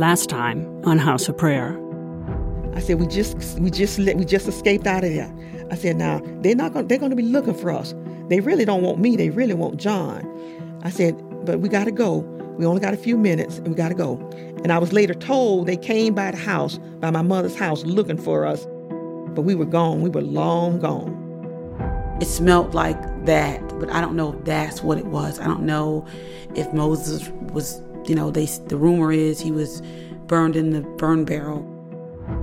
Last time on House of Prayer. I said, we just we just we just escaped out of there. I said, now they're not going they're going to be looking for us. They really don't want me. They really want John. I said, but we got to go. We only got a few minutes and we got to go. And I was later told they came by the house, by my mother's house, looking for us. But we were gone. We were long gone. It smelled like that, but I don't know if that's what it was. I don't know if Moses was, you know, they the rumor is he was burned in the burn barrel.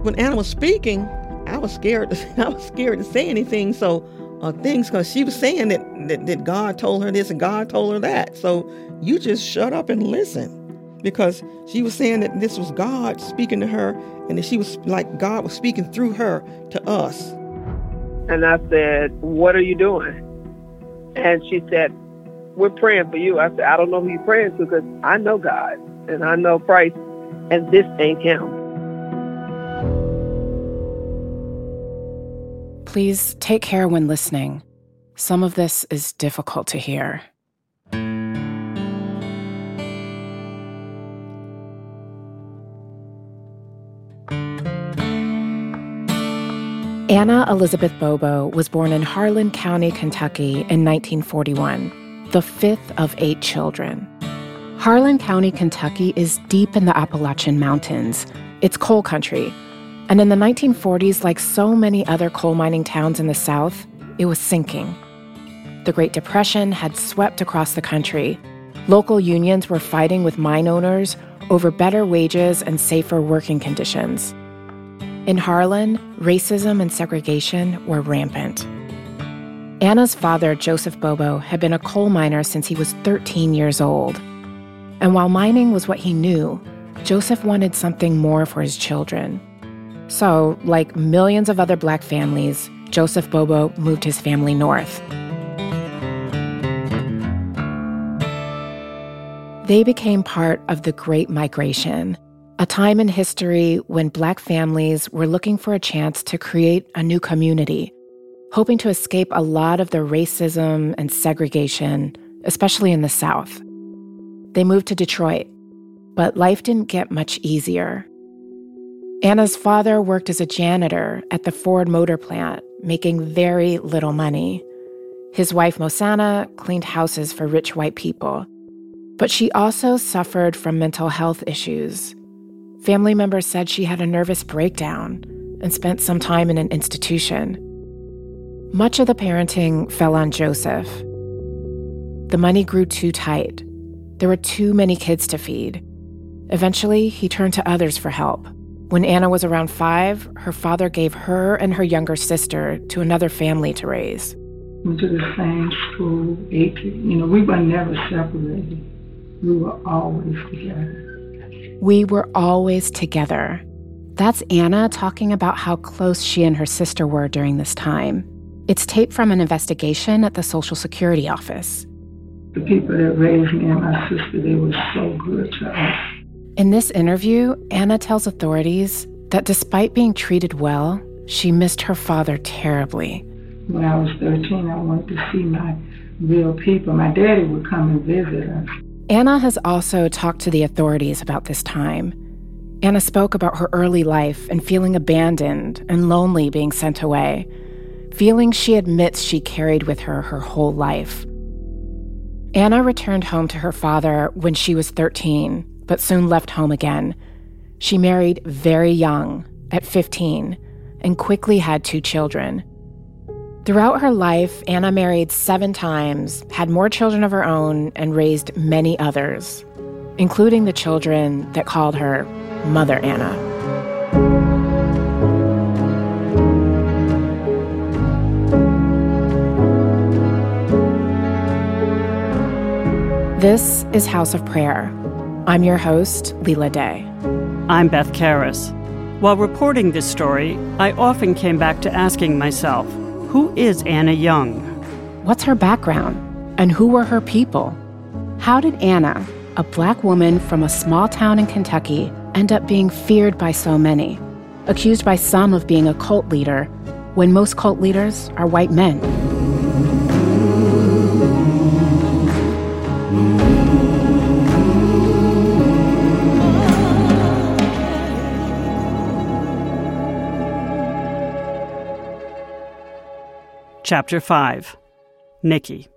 When Anna was speaking, I was scared. To, I was scared to say anything. So uh, things because she was saying that, that that God told her this and God told her that. So you just shut up and listen because she was saying that this was God speaking to her and that she was like God was speaking through her to us. And I said, What are you doing? And she said, We're praying for you. I said, I don't know who you're praying to because I know God and I know Christ, and this ain't Him. Please take care when listening. Some of this is difficult to hear. Anna Elizabeth Bobo was born in Harlan County, Kentucky in 1941, the fifth of eight children. Harlan County, Kentucky is deep in the Appalachian Mountains. It's coal country. And in the 1940s, like so many other coal mining towns in the South, it was sinking. The Great Depression had swept across the country. Local unions were fighting with mine owners over better wages and safer working conditions. In Harlan, racism and segregation were rampant. Anna's father, Joseph Bobo, had been a coal miner since he was 13 years old. And while mining was what he knew, Joseph wanted something more for his children. So, like millions of other black families, Joseph Bobo moved his family north. They became part of the Great Migration, a time in history when Black families were looking for a chance to create a new community, hoping to escape a lot of the racism and segregation, especially in the South. They moved to Detroit, but life didn't get much easier. Anna's father worked as a janitor at the Ford Motor Plant, making very little money. His wife, Mosana, cleaned houses for rich white people. But she also suffered from mental health issues Family members said she had a nervous breakdown and spent some time in an institution. Much of the parenting fell on Joseph. The money grew too tight. There were too many kids to feed. Eventually, he turned to others for help. When Anna was around five, her father gave her and her younger sister to another family to raise. We went to the same school, AP. You know, we were never separated. We were always together. We were always together. That's Anna talking about how close she and her sister were during this time. It's tape from an investigation at the Social Security office. The people that raised me and my sister, they were so good to us. In this interview, Anna tells authorities that despite being treated well, she missed her father terribly. When I was 13, I wanted to see my real people. My daddy would come and visit us. Anna has also talked to the authorities about this time. Anna spoke about her early life and feeling abandoned and lonely being sent away, feelings she admits she carried with her her whole life. Anna returned home to her father when she was 13, but soon left home again. She married very young, at 15, and quickly had two children. Throughout her life, Anna married seven times, had more children of her own, and raised many others, including the children that called her Mother Anna. This is House of Prayer. I'm your host, Leila Day. I'm Beth Karas. While reporting this story, I often came back to asking myself, who is Anna Young? What's her background? And who were her people? How did Anna, a black woman from a small town in Kentucky, end up being feared by so many? Accused by some of being a cult leader, when most cult leaders are white men? Chapter 5 Nikki.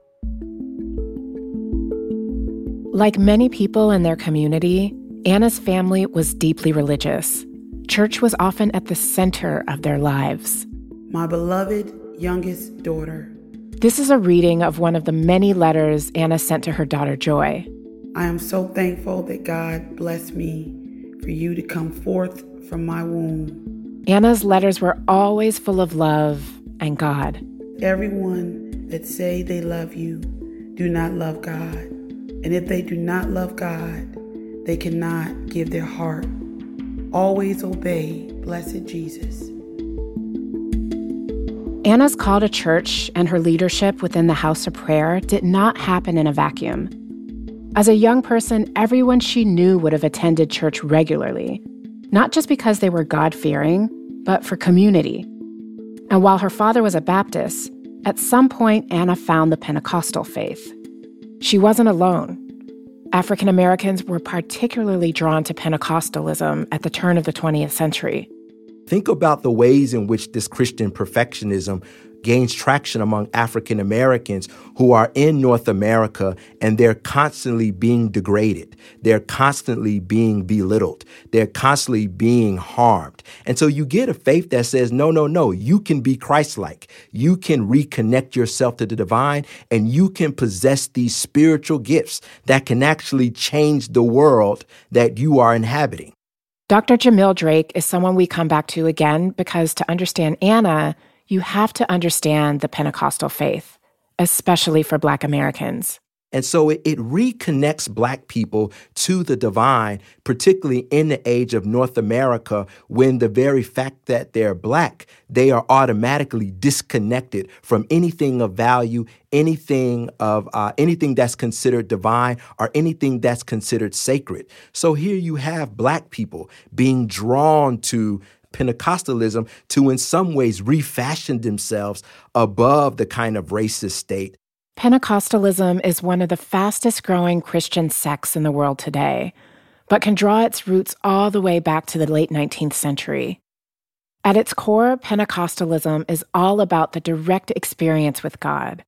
Like many people in their community, Anna's family was deeply religious. Church was often at the center of their lives. My beloved youngest daughter, This is a reading of one of the many letters Anna sent to her daughter Joy. I am so thankful that God blessed me for you to come forth from my womb. Anna's letters were always full of love and God. Everyone that say they love you do not love God. And if they do not love God, they cannot give their heart. Always obey blessed Jesus. Anna's call to church and her leadership within the house of prayer did not happen in a vacuum. As a young person, everyone she knew would have attended church regularly, not just because they were God fearing, but for community. And while her father was a Baptist, at some point Anna found the Pentecostal faith. She wasn't alone. African Americans were particularly drawn to Pentecostalism at the turn of the 20th century. Think about the ways in which this Christian perfectionism gains traction among African Americans who are in North America and they're constantly being degraded. They're constantly being belittled. They're constantly being harmed. And so you get a faith that says, no, no, no, you can be Christ like. You can reconnect yourself to the divine and you can possess these spiritual gifts that can actually change the world that you are inhabiting. Dr. Jamil Drake is someone we come back to again because to understand Anna, you have to understand the Pentecostal faith, especially for Black Americans. And so it, it, reconnects Black people to the divine, particularly in the age of North America, when the very fact that they're Black, they are automatically disconnected from anything of value, anything of uh, anything that's considered divine, or anything that's considered sacred. So here you have Black people being drawn to Pentecostalism to, in some ways, refashion themselves above the kind of racist state Pentecostalism is one of the fastest growing Christian sects in the world today, but can draw its roots all the way back to the late 19th century. At its core, Pentecostalism is all about the direct experience with God.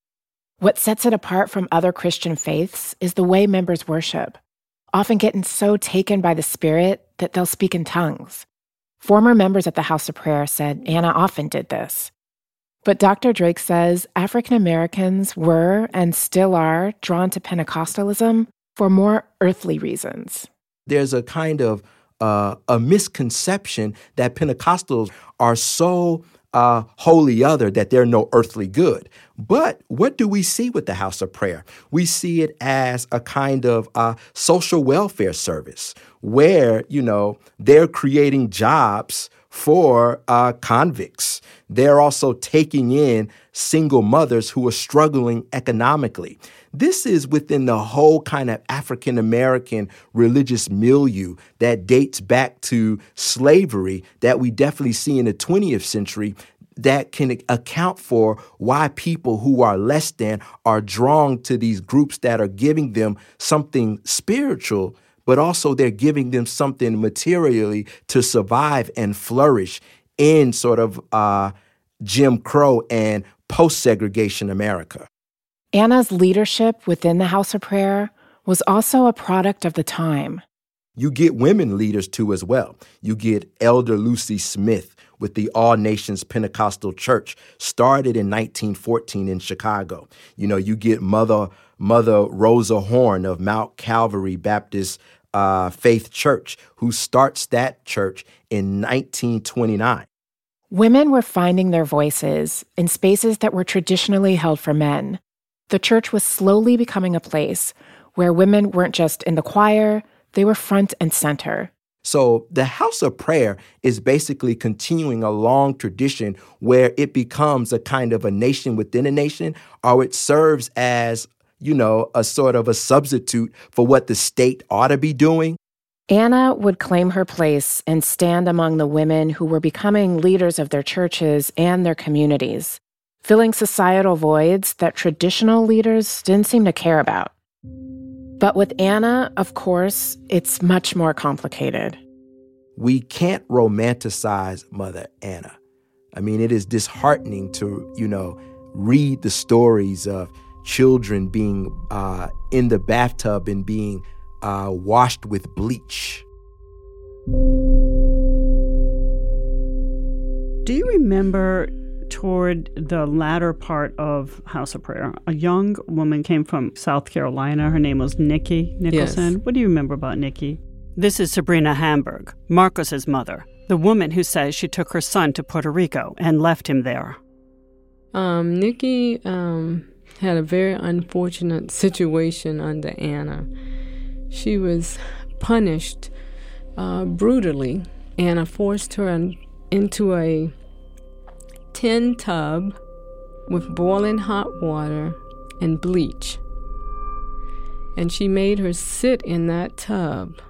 What sets it apart from other Christian faiths is the way members worship, often getting so taken by the Spirit that they'll speak in tongues. Former members at the House of Prayer said Anna often did this. But Dr. Drake says African Americans were and still are drawn to Pentecostalism for more earthly reasons. There's a kind of uh, a misconception that Pentecostals are so uh, holy other that they're no earthly good. But what do we see with the house of prayer? We see it as a kind of uh, social welfare service where, you know, they're creating jobs for uh, convicts. They're also taking in single mothers who are struggling economically. This is within the whole kind of African American religious milieu that dates back to slavery that we definitely see in the 20th century that can account for why people who are less than are drawn to these groups that are giving them something spiritual but also they're giving them something materially to survive and flourish in sort of uh, Jim Crow and post segregation America. Anna's leadership within the House of Prayer was also a product of the time. You get women leaders too, as well. You get Elder Lucy Smith with the All Nations Pentecostal Church, started in 1914 in Chicago. You know, you get Mother Mother Rosa Horn of Mount Calvary Baptist uh, Faith Church, who starts that church in 1929. Women were finding their voices in spaces that were traditionally held for men. The church was slowly becoming a place where women weren't just in the choir, They were front and center. So the house of prayer is basically continuing a long tradition where it becomes a kind of a nation within a nation, or it serves as, you know, a sort of a substitute for what the state ought to be doing. Anna would claim her place and stand among the women who were becoming leaders of their churches and their communities, filling societal voids that traditional leaders didn't seem to care about. But with Anna, of course, it's much more complicated. We can't romanticize Mother Anna. I mean, it is disheartening to, you know, read the stories of children being uh, in the bathtub and being uh, washed with bleach. Do you remember toward the latter part of House of Prayer, a young woman came from South Carolina. Her name was Nikki Nicholson. Yes. What do you remember about Nikki? This is Sabrina Hamburg, Marcos's mother, the woman who says she took her son to Puerto Rico and left him there. Um, Nikki um, had a very unfortunate situation under Anna. She was punished uh, brutally. Anna forced her into a tin tub with boiling hot water and bleach. And she made her sit in that tub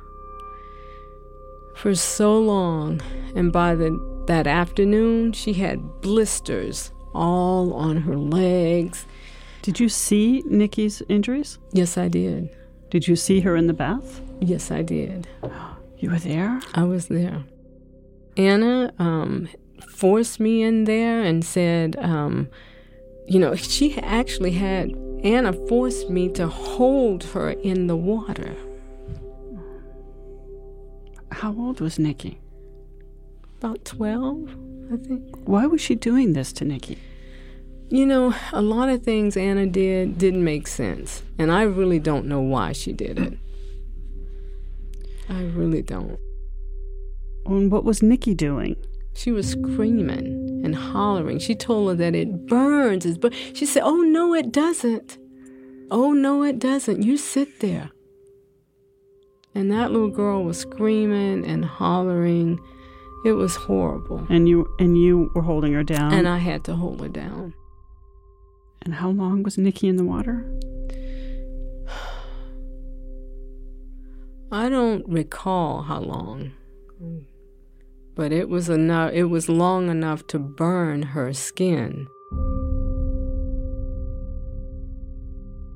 for so long. And by the, that afternoon, she had blisters all on her legs. Did you see Nikki's injuries? Yes, I did. Did you see her in the bath? Yes, I did. You were there? I was there. Anna um, forced me in there and said, um, you know, she actually had, Anna forced me to hold her in the water. How old was Nikki? About 12, I think. Why was she doing this to Nikki? You know, a lot of things Anna did didn't make sense, and I really don't know why she did it. I really don't. And what was Nikki doing? She was screaming and hollering. She told her that it burns. It's bur-. She said, Oh, no, it doesn't. Oh, no, it doesn't. You sit there. And that little girl was screaming and hollering. It was horrible. And you and you were holding her down. And I had to hold her down. And how long was Nikki in the water? I don't recall how long. But it was enough it was long enough to burn her skin.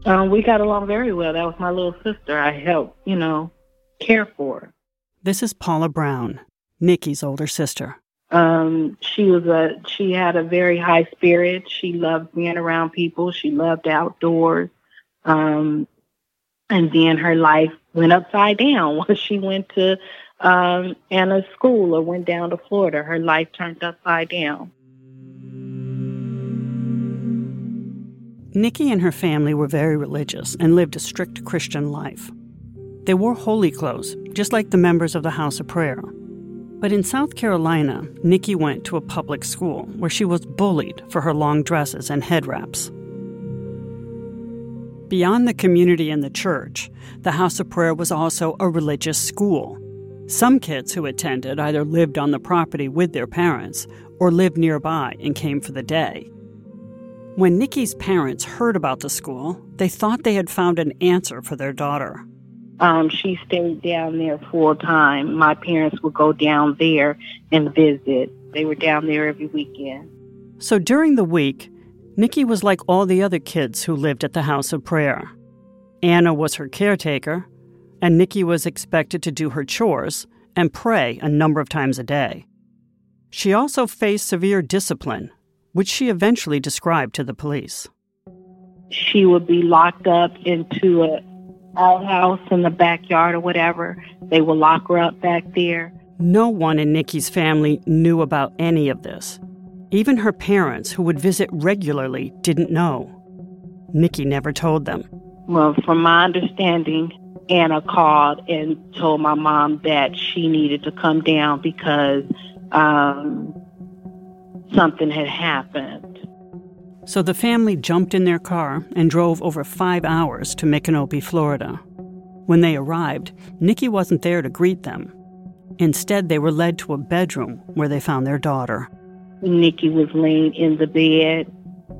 Um, we got along very well. That was my little sister. I helped, you know, care for her. This is Paula Brown, Nikki's older sister. Um, she was a she had a very high spirit. She loved being around people. She loved outdoors. Um, and then her life went upside down once she went to um, Anna's school or went down to Florida. Her life turned upside down. Nikki and her family were very religious and lived a strict Christian life. They wore holy clothes, just like the members of the House of Prayer. But in South Carolina, Nikki went to a public school where she was bullied for her long dresses and head wraps. Beyond the community and the church, the House of Prayer was also a religious school. Some kids who attended either lived on the property with their parents or lived nearby and came for the day. When Nikki's parents heard about the school, they thought they had found an answer for their daughter. Um, she stayed down there full time. My parents would go down there and visit. They were down there every weekend. So during the week, Nikki was like all the other kids who lived at the House of Prayer. Anna was her caretaker, and Nikki was expected to do her chores and pray a number of times a day. She also faced severe discipline, which she eventually described to the police. She would be locked up into a outhouse in the backyard or whatever. They would lock her up back there. No one in Nikki's family knew about any of this. Even her parents, who would visit regularly, didn't know. Nikki never told them. Well, from my understanding, Anna called and told my mom that she needed to come down because um, something had happened. So the family jumped in their car and drove over five hours to Micanopy, Florida. When they arrived, Nikki wasn't there to greet them. Instead, they were led to a bedroom where they found their daughter. Nikki was laying in the bed,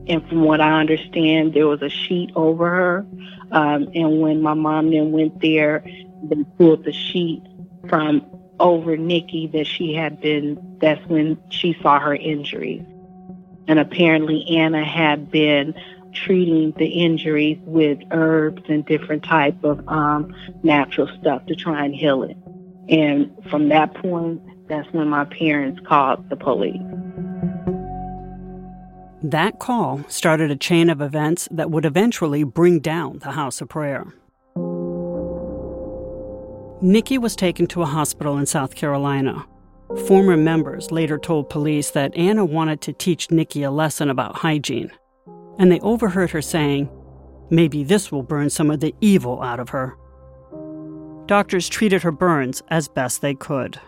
and from what I understand, there was a sheet over her. Um, and when my mom then went there, they pulled the sheet from over Nikki that she had been, that's when she saw her injuries. And apparently Anna had been treating the injuries with herbs and different type of um, natural stuff to try and heal it. And from that point, that's when my parents called the police. That call started a chain of events that would eventually bring down the House of Prayer. Nikki was taken to a hospital in South Carolina. Former members later told police that Anna wanted to teach Nikki a lesson about hygiene, and they overheard her saying, Maybe this will burn some of the evil out of her. Doctors treated her burns as best they could.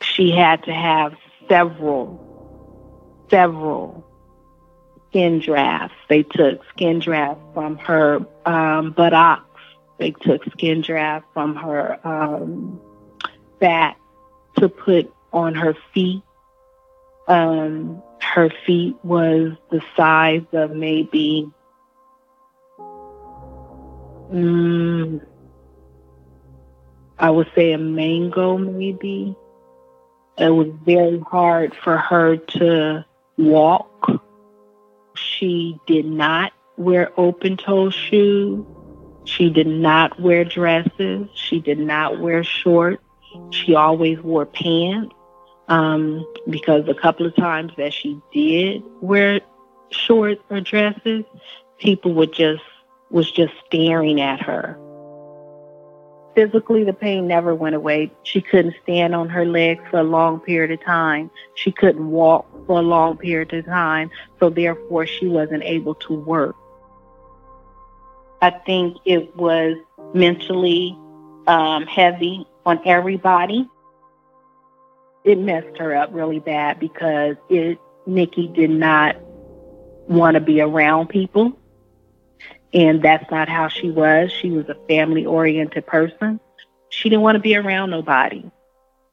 She had to have several, several skin drafts. They took skin drafts from her um, buttocks. They took skin drafts from her um, back to put on her feet. Um, her feet was the size of maybe mm, I would say a mango maybe. It was very hard for her to walk. She did not wear open toe shoes. She did not wear dresses. She did not wear shorts. She always wore pants um, because a couple of times that she did wear shorts or dresses, people would just was just staring at her. Physically, the pain never went away. She couldn't stand on her legs for a long period of time. She couldn't walk for a long period of time. So therefore, she wasn't able to work. I think it was mentally um, heavy on everybody. It messed her up really bad because it Nikki did not want to be around people. And that's not how she was. She was a family oriented person. She didn't want to be around nobody.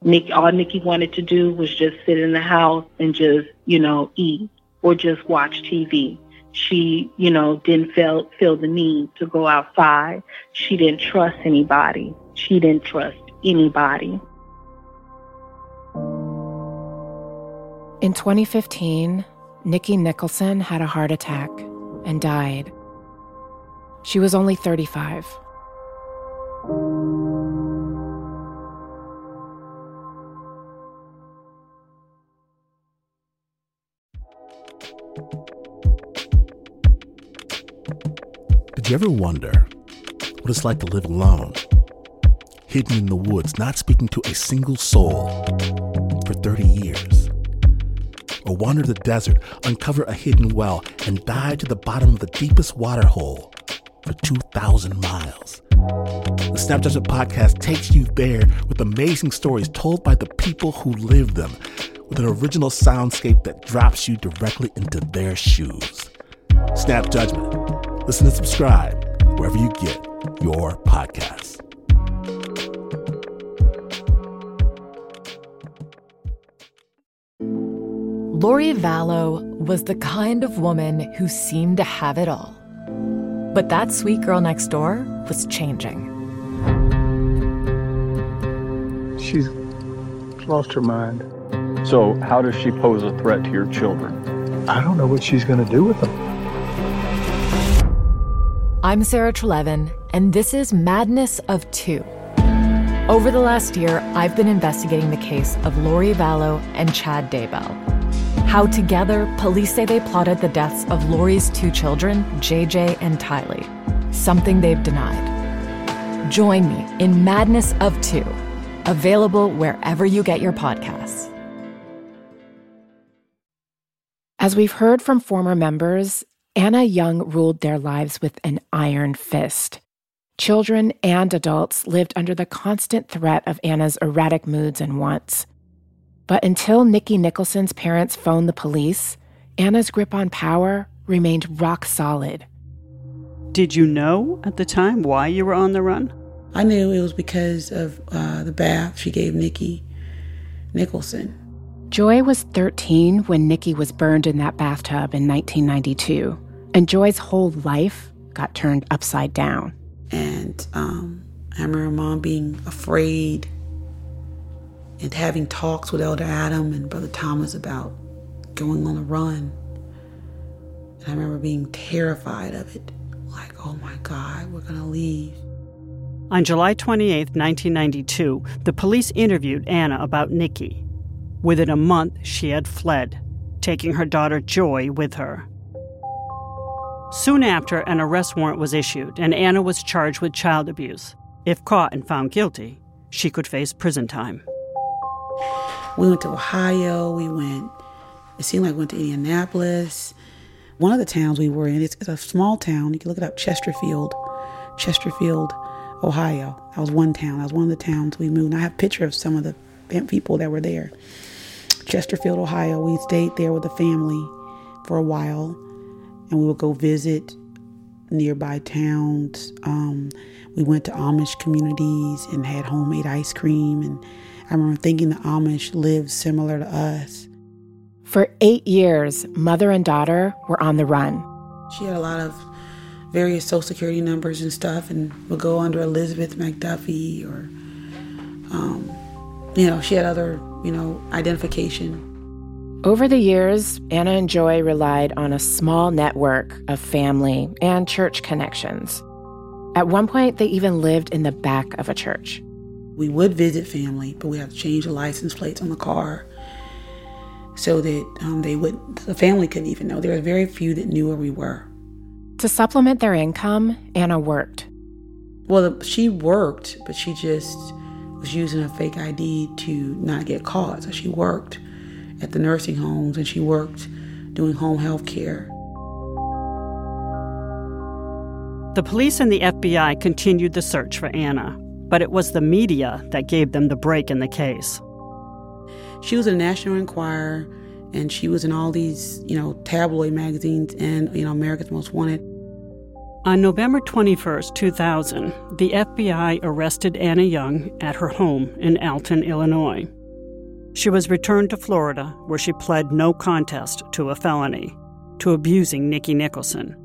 Nick, all Nikki wanted to do was just sit in the house and just, you know, eat or just watch TV. She, you know, didn't feel feel the need to go outside. She didn't trust anybody. She didn't trust anybody. In 2015, Nikki Nicholson had a heart attack and died. She was only 35. Did you ever wonder what it's like to live alone, hidden in the woods, not speaking to a single soul for 30 years? Or wander the desert, uncover a hidden well, and dive to the bottom of the deepest water hole for 2,000 miles? The Snap Judgment podcast takes you there with amazing stories told by the people who live them, with an original soundscape that drops you directly into their shoes. Snap Judgment. Listen and subscribe wherever you get your podcasts. Lori Vallow was the kind of woman who seemed to have it all. But that sweet girl next door was changing. She's lost her mind. So, how does she pose a threat to your children? I don't know what she's going to do with them. I'm Sarah Treleaven, and this is Madness of Two. Over the last year, I've been investigating the case of Lori Vallow and Chad Daybell. How together, police say they plotted the deaths of Lori's two children, JJ and Tylee, something they've denied. Join me in Madness of Two, available wherever you get your podcasts. As we've heard from former members, Anna Young ruled their lives with an iron fist. Children and adults lived under the constant threat of Anna's erratic moods and wants. But until Nikki Nicholson's parents phoned the police, Anna's grip on power remained rock solid. Did you know at the time why you were on the run? I knew it was because of uh, the bath she gave Nikki Nicholson. Joy was 13 when Nikki was burned in that bathtub in 1992, and Joy's whole life got turned upside down. And um, I remember mom being afraid and having talks with Elder Adam and Brother Thomas about going on the run. And I remember being terrified of it. Like, oh my God, we're going to leave. On July 28, 1992, the police interviewed Anna about Nikki. Within a month, she had fled, taking her daughter Joy with her. Soon after, an arrest warrant was issued, and Anna was charged with child abuse. If caught and found guilty, she could face prison time. We went to Ohio. We went, it seemed like we went to Indianapolis. One of the towns we were in, it's, it's a small town. You can look it up Chesterfield, Chesterfield, Ohio. That was one town. That was one of the towns we moved. And I have a picture of some of the people that were there. Chesterfield, Ohio. We stayed there with the family for a while, and we would go visit nearby towns. Um, we went to Amish communities and had homemade ice cream. And I remember thinking the Amish lived similar to us. For eight years, mother and daughter were on the run. She had a lot of various social security numbers and stuff and would go under Elizabeth McDuffie or, um, you know, she had other, you know, identification. Over the years, Anna and Joy relied on a small network of family and church connections. At one point, they even lived in the back of a church. We would visit family, but we had to change the license plates on the car so that um, they would, the family couldn't even know. There were very few that knew where we were. To supplement their income, Anna worked. Well, she worked, but she just was using a fake ID to not get caught. So she worked at the nursing homes and she worked doing home health care. The police and the FBI continued the search for Anna, but it was the media that gave them the break in the case. She was in the National Enquirer and she was in all these, you know, tabloid magazines and, you know, America's Most Wanted. On November 21, 2000, the FBI arrested Anna Young at her home in Alton, Illinois. She was returned to Florida, where she pled no contest to a felony, to abusing Nikki Nicholson,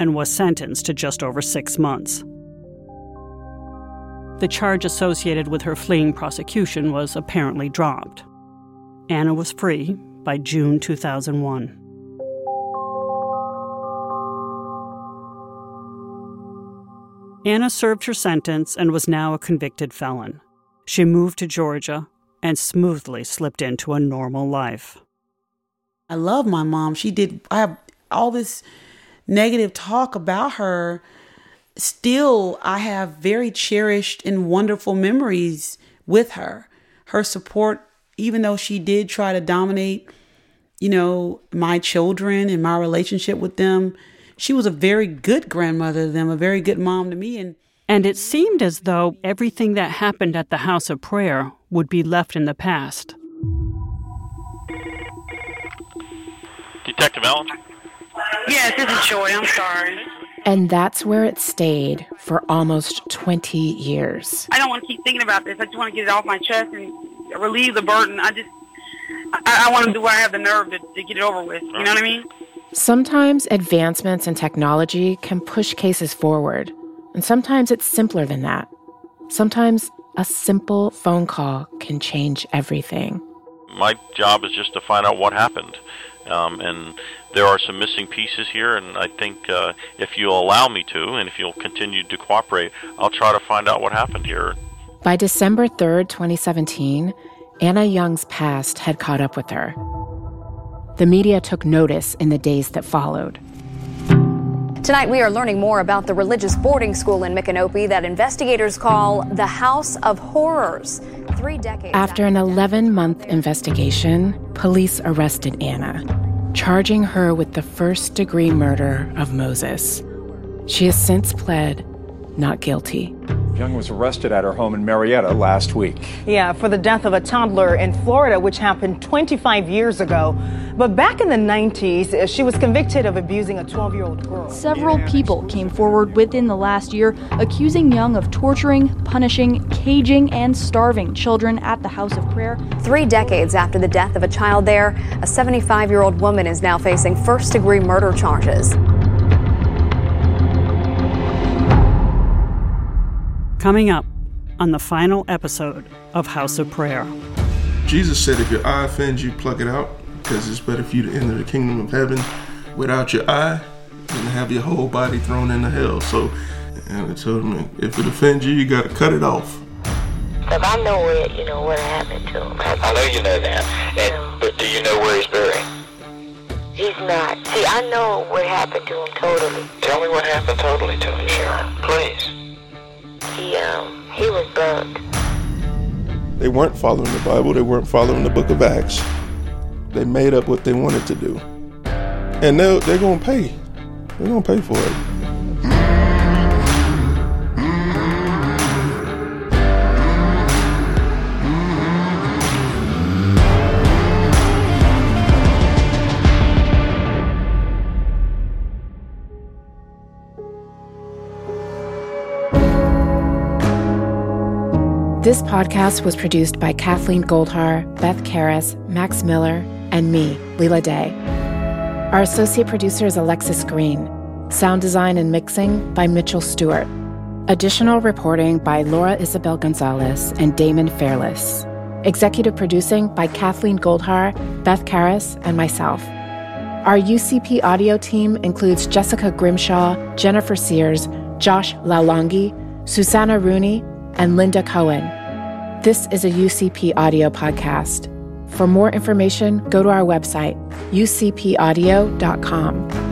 and was sentenced to just over six months. The charge associated with her fleeing prosecution was apparently dropped. Anna was free by June 2001. Anna served her sentence and was now a convicted felon. She moved to Georgia and smoothly slipped into a normal life. I love my mom. She did, I have all this negative talk about her. Still, I have very cherished and wonderful memories with her. Her support, even though she did try to dominate, you know, my children and my relationship with them, she was a very good grandmother to them, a very good mom to me. And and it seemed as though everything that happened at the house of prayer would be left in the past. Detective Allen? Yes, this is Joy. I'm sorry. And that's where it stayed for almost 20 years. I don't want to keep thinking about this. I just want to get it off my chest and relieve the burden. I just, I, I want to do what I have the nerve to, to get it over with. You know what I mean? Sometimes advancements in technology can push cases forward, and sometimes it's simpler than that. Sometimes a simple phone call can change everything. My job is just to find out what happened. Um, and there are some missing pieces here, and I think uh, if you'll allow me to, and if you'll continue to cooperate, I'll try to find out what happened here. By December 3rd, 2017, Anna Young's past had caught up with her. The media took notice in the days that followed. Tonight, we are learning more about the religious boarding school in Micanopy that investigators call the House of Horrors. Three decades after an 11 month investigation, police arrested Anna, charging her with the first degree murder of Moses. She has since pled not guilty. Young was arrested at her home in Marietta last week. Yeah, for the death of a toddler in Florida, which happened 25 years ago. But back in the 90s, uh, she was convicted of abusing a 12 year old girl. Several people came forward within the last year accusing Young of torturing, punishing, caging, and starving children at the House of Prayer. Three decades after the death of a child there, a 75 year old woman is now facing first degree murder charges. Coming up on the final episode of House of Prayer. Jesus said, if your eye offends you, pluck it out, because it's better for you to enter the kingdom of heaven without your eye than to have your whole body thrown into hell. So, and I told him, if it offends you, you got to cut it off. If I know where, you know, what happened to him. I know you know that. And, but do you know where he's buried? He's not. See, I know what happened to him totally. Tell me what happened totally to him, Sharon. Please. He, um, he was bugged. They weren't following the Bible. They weren't following the book of Acts. They made up what they wanted to do. And they're, they're to pay. They're to pay for it. This podcast was produced by Kathleen Goldhar, Beth Karas, Max Miller, and me, Leila Day. Our associate producer is Alexis Green. Sound design and mixing by Mitchell Stuart. Additional reporting by Laura Isabel Gonzales and Daemon Fairless. Executive producing by Kathleen Goldhar, Beth Karas, and myself. Our UCP audio team includes Jessica Grimshaw, Jennifer Sears, Josh Laulongi, Susanna Rooney, and Linda Cohen. This is a UCP audio podcast. For more information, go to our website, ucpaudio.com.